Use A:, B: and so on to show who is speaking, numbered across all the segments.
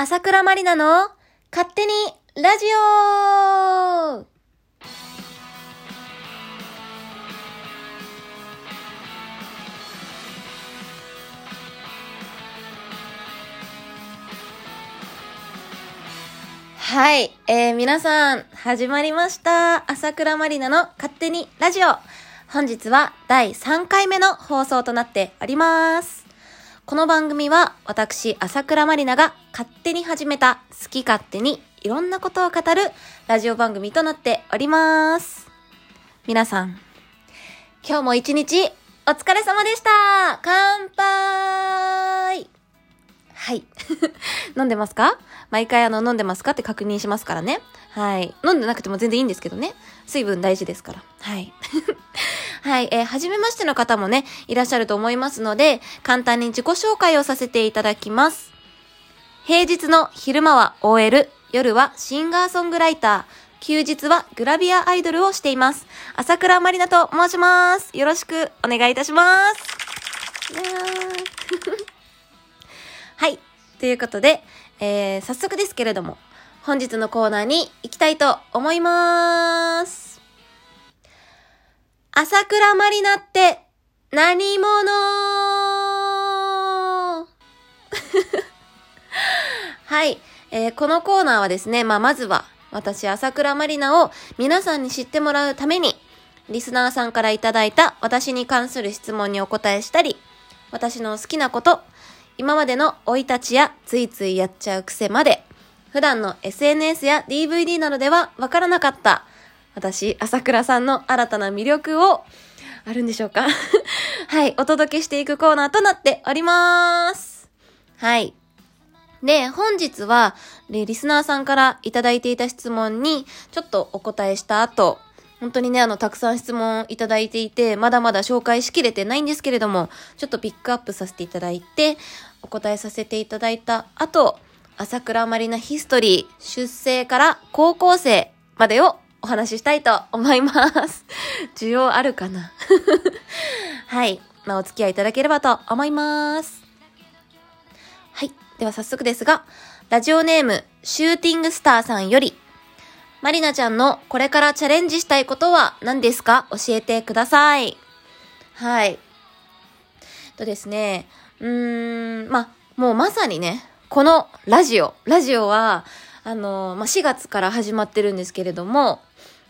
A: 朝倉まりなの勝手にラジオはい、えー、皆さん、始まりました。朝倉まりなの勝手にラジオ。本日は第3回目の放送となっております。この番組は私、朝倉まりなが勝手に始めた好き勝手にいろんなことを語るラジオ番組となっております。皆さん、今日も一日お疲れ様でした乾杯はい。飲んでますか？毎回あの飲んでますかって確認しますからね。はい。飲んでなくても全然いいんですけどね。水分大事ですから。はい。はい、えー、初めましての方もね、いらっしゃると思いますので、簡単に自己紹介をさせていただきます。平日の昼間は OL、夜はシンガーソングライター、休日はグラビアアイドルをしています。朝倉まりなと申します。よろしくお願いいたします。はい。ということで、えー、早速ですけれども、本日のコーナーに行きたいと思います。朝倉まりなって何者？はい、えー、このコーナーはですね、まあ、まずは私朝倉まりなを皆さんに知ってもらうためにリスナーさんからいただいた私に関する質問にお答えしたり、私の好きなこと、今までの生い立ちやついついやっちゃう癖まで、普段の SNS や DVD などではわからなかった私、朝倉さんの新たな魅力を、あるんでしょうか？はい、お届けしていくコーナーとなっております。はい。で、本日は、リスナーさんからいただいていた質問に、ちょっとお答えした後、本当にね、あの、たくさん質問いただいていて、まだまだ紹介しきれてないんですけれども、ちょっとピックアップさせていただいて、お答えさせていただいた後、朝倉まりなヒストリー、出生から高校生までをお話ししたいと思います。需要あるかな？はい。まあ、お付き合いいただければと思います。はい。では早速ですが、ラジオネーム、シューティングスターさんより、まりなちゃんのこれからチャレンジしたいことは何ですか？教えてください。はい。とですね、うーん、まもうまさにね、このラジオ、ラジオは、あのまあ4月から始まってるんですけれども、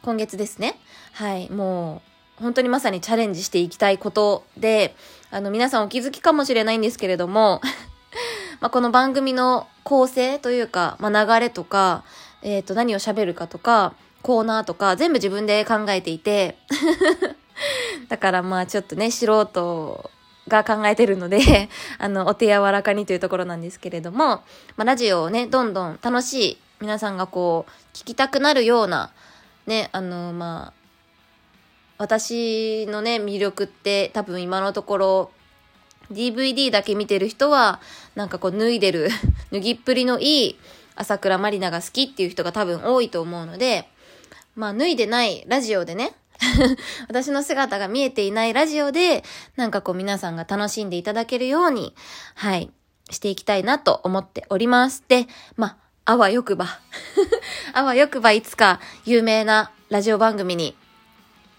A: 今月ですね。はい、もう、本当にまさにチャレンジしていきたいことで、あの、皆さんお気づきかもしれないんですけれども、ま、この番組の構成というか、まあ、流れとか、えっ、ー、と、何を喋るかとか、コーナーとか、全部自分で考えていて、だからまあちょっとね、素人が考えてるので あの、お手柔らかにというところなんですけれども、まあラジオをね、どんどん楽しい、皆さんがこう、聞きたくなるような、ね、あの、まあ、私のね、魅力って多分今のところ、DVD だけ見てる人は、なんかこう脱いでる 脱ぎっぷりのいい朝倉まりなが好きっていう人が多分多いと思うので、まあ脱いでないラジオでね、私の姿が見えていないラジオで、なんかこう皆さんが楽しんでいただけるように、はい、していきたいなと思っております。で、まあ、あわよくば あわよくばいつか有名なラジオ番組に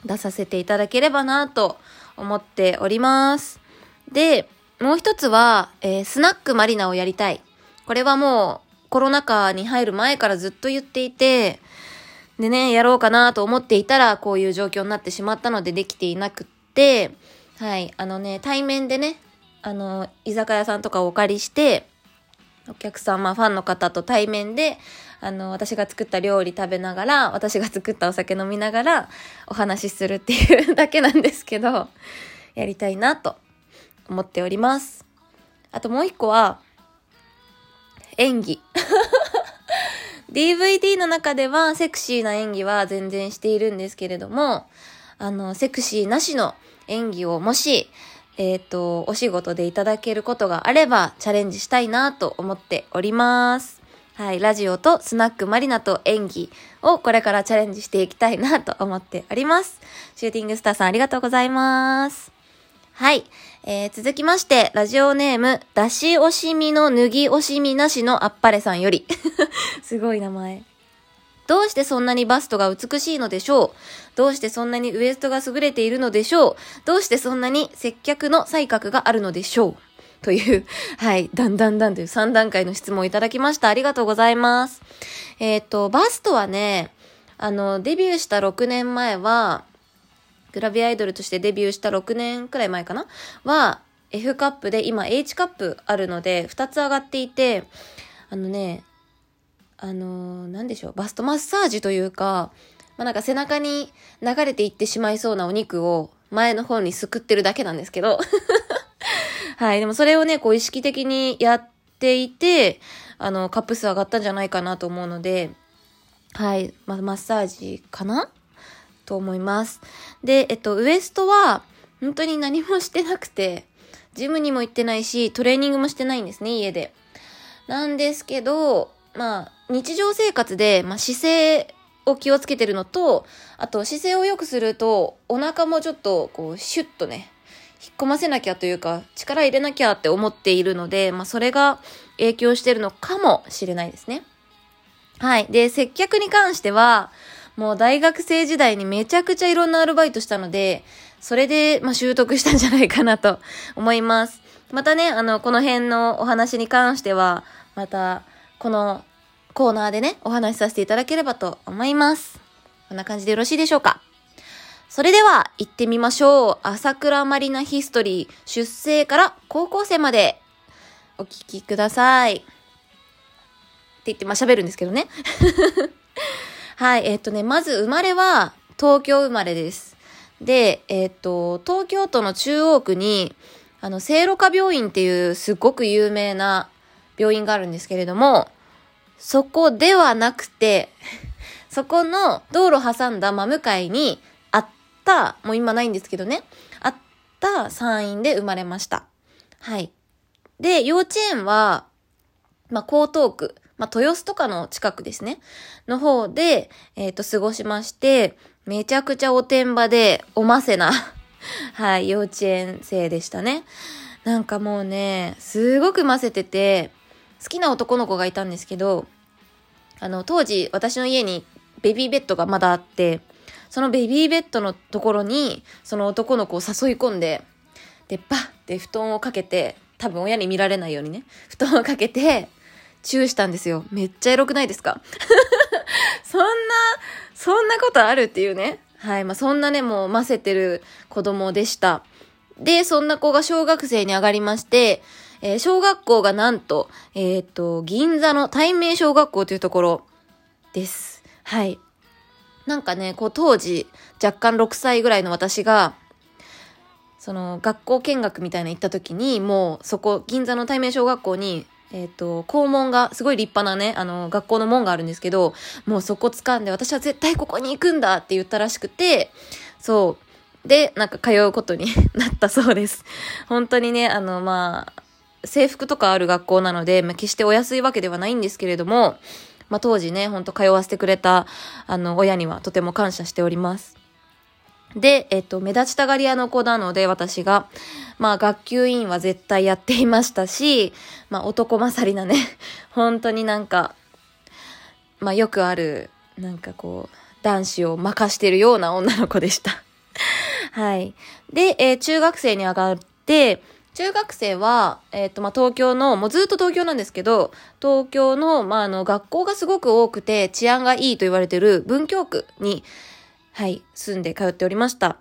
A: 出させていただければなと思っております。で、もう一つは、えー、スナックマリナをやりたい。これはもうコロナ禍に入る前からずっと言っていて、でね、やろうかなと思っていたら、こういう状況になってしまったのでできていなくって、はい、あのね、対面でね、あの、居酒屋さんとかをお借りして、お客様、ファンの方と対面で、あの、私が作った料理食べながら、私が作ったお酒飲みながら、お話しするっていうだけなんですけど、やりたいなと思っております。あともう一個は、演技。DVD の中ではセクシーな演技は全然しているんですけれども、あの、セクシーなしの演技をもし、えっ、ー、と、お仕事でいただけることがあればチャレンジしたいなと思っております。はい、ラジオとスナックマリナと演技をこれからチャレンジしていきたいなと思っております。シューティングスターさんありがとうございます。はい。えー、続きまして、ラジオネーム、出し惜しみの脱ぎ惜しみなしのあっぱれさんより。すごい名前。どうしてそんなにバストが美しいのでしょう？どうしてそんなにウエストが優れているのでしょう？どうしてそんなに接客の才覚があるのでしょう？という、はい、だんだんだんという3段階の質問をいただきました。ありがとうございます。えっ、ー、と、バストはね、あの、デビューした6年前は、グラビアアイドルとしてデビューした6年くらい前かな？は、F カップで今 H カップあるので、2つ上がっていて、あのね、あのー、なんでしょう、バストマッサージというか、まあ、なんか背中に流れていってしまいそうなお肉を前の方にすくってるだけなんですけど。はい、でもそれをね、こう意識的にやっていて、あの、カップ数上がったんじゃないかなと思うので、はい、まあ、マッサージかな？と思います。で、えっと、ウエストは、本当に何もしてなくて、ジムにも行ってないし、トレーニングもしてないんですね、家で。なんですけど、まあ、日常生活で、まあ、姿勢を気をつけてるのと、あと姿勢を良くすると、お腹もちょっと、こう、シュッとね、引っ込ませなきゃというか、力入れなきゃって思っているので、まあ、それが影響してるのかもしれないですね。はい。で、接客に関しては、もう大学生時代にめちゃくちゃいろんなアルバイトしたので、それで、まあ、習得したんじゃないかなと思います。またね、あの、この辺のお話に関しては、また、このコーナーでね、お話しさせていただければと思います。こんな感じでよろしいでしょうか？それでは、行ってみましょう。朝倉まりなヒストリー、出生から高校生まで、お聞きください。って言って、まあ、喋るんですけどね。はい、えっ、とね、まず生まれは東京生まれです。で、えっ、と、東京都の中央区に、あの、聖路加病院っていうすっごく有名な病院があるんですけれども、そこではなくて、そこの道路挟んだ真向かいにあった、もう今ないんですけどね、あった山陰で生まれました。はい。で、幼稚園は、まあ、江東区、まあ、豊洲とかの近くですね、の方で、えっ、ー、と、過ごしまして、めちゃくちゃおてんばで、おませな はい、幼稚園生でしたね。なんかもうね、すごくませてて、好きな男の子がいたんですけど、あの、当時私の家にベビーベッドがまだあって、そのベビーベッドのところに、その男の子を誘い込んで、で、バッって布団をかけて、多分親に見られないようにね、布団をかけて、チューしたんですよ。めっちゃエロくないですか？そんな、そんなことあるっていうね。はい。まあ、そんなね、もう、ませてる子供でした。で、そんな子が小学生に上がりまして、えー、小学校がなんと、えっ、ー、と、銀座の対面小学校というところです。はい。なんかね、こう当時、若干6歳ぐらいの私が、その学校見学みたいな行った時に、もうそこ、銀座の対面小学校にえっ、ー、と、校門が、すごい立派なね、あの、学校の門があるんですけど、もうそこ掴んで、私は絶対ここに行くんだって言ったらしくて、そう。で、なんか通うことに なったそうです。本当にね、あの、まあ、制服とかある学校なので、まあ、決してお安いわけではないんですけれども、まあ、当時ね、ほんと通わせてくれた、あの、親にはとても感謝しております。で、えっと、目立ちたがり屋の子なので、私が。まあ、学級委員は絶対やっていましたし、まあ、男勝りなね、本当になんか、まあ、よくある、なんかこう、男子を任してるような女の子でした。はい。で、えー、中学生に上がって、中学生は、えっ、ー、と、まあ、東京の、もうずっと東京なんですけど、東京の、まあ、あの、学校がすごく多くて治安がいいと言われてる文京区に、はい、住んで通っておりました。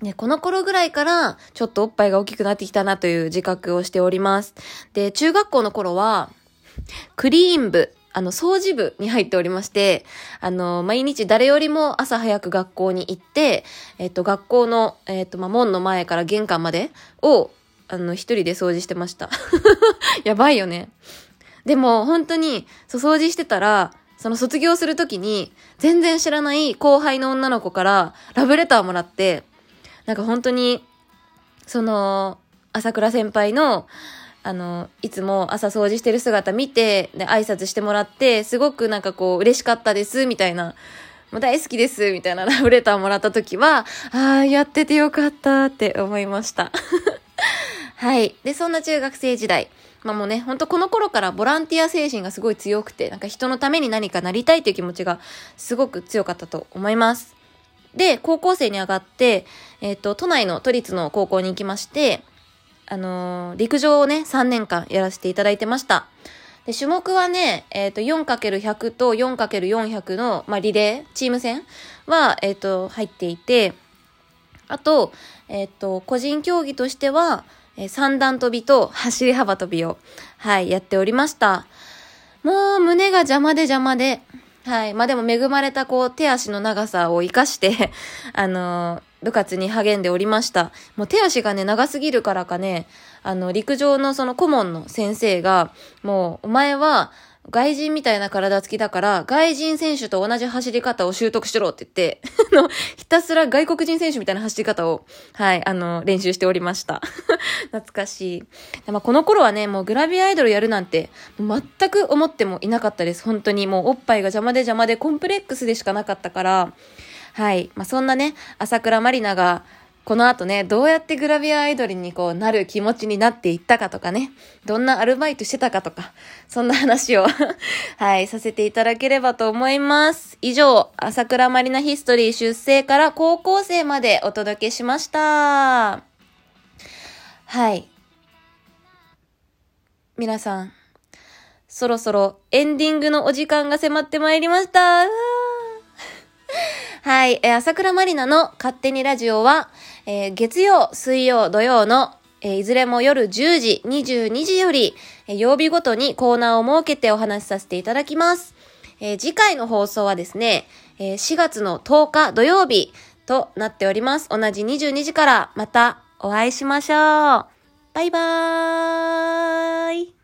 A: ね、この頃ぐらいから、ちょっとおっぱいが大きくなってきたなという自覚をしております。で、中学校の頃は、クリーン部、あの、掃除部に入っておりまして、あの、毎日誰よりも朝早く学校に行って、えっと、学校の、えっと、ま、門の前から玄関までを、あの、一人で掃除してました。やばいよね。でも、本当に、そう、掃除してたら、その卒業するときに、全然知らない後輩の女の子からラブレターもらって、なんか本当に、その、朝倉先輩の、あの、いつも朝掃除してる姿見て、で、挨拶してもらって、すごくなんかこう、嬉しかったです、みたいなもう大好きです、みたいなラブレターもらった時は、ああ、やっててよかったって思いました。はい。で、そんな中学生時代。まあもうね、ほんとこの頃からボランティア精神がすごい強くて、なんか人のために何かなりたいという気持ちがすごく強かったと思います。で、高校生に上がって、えっ、ー、と、都内の都立の高校に行きまして、あのー、陸上をね、3年間やらせていただいてました。で、種目はね、えっ、ー、と、4×100 と 4×400 の、まあ、リレー、チーム戦は、えっ、と、入っていて、あと、えっ、と、個人競技としては、え三段跳びと走り幅跳びを、はい、やっておりました。もう胸が邪魔で邪魔で、はい。まあでも恵まれたこう手足の長さを活かして あのー、部活に励んでおりました。もう手足がね、長すぎるからかね、あの、陸上のその顧問の先生が、もう、お前は、外人みたいな体つきだから、外人選手と同じ走り方を習得しろって言って、あの、ひたすら外国人選手みたいな走り方を、はい、あの、練習しておりました。懐かしい。まあ、この頃はね、もうグラビアアイドルやるなんて、全く思ってもいなかったです。本当に。もうおっぱいが邪魔で邪魔でコンプレックスでしかなかったから、はい。まあ、そんなね、朝倉まりなが、この後ね、どうやってグラビアアイドルにこうなる気持ちになっていったかとかね、どんなアルバイトしてたかとか、そんな話を はい、させていただければと思います。以上、朝倉まりなヒストリー出生から高校生までお届けしました。はい。皆さん、そろそろエンディングのお時間が迫ってまいりました。はい、えー、朝倉まりなの勝手にラジオは、えー、月曜、水曜、土曜の、えー、いずれも夜10時、22時より、え、曜日ごとにコーナーを設けてお話しさせていただきます。え、次回の放送はですね、え、4月の10日土曜日となっております。同じ22時からまたお会いしましょう。バイバーイ。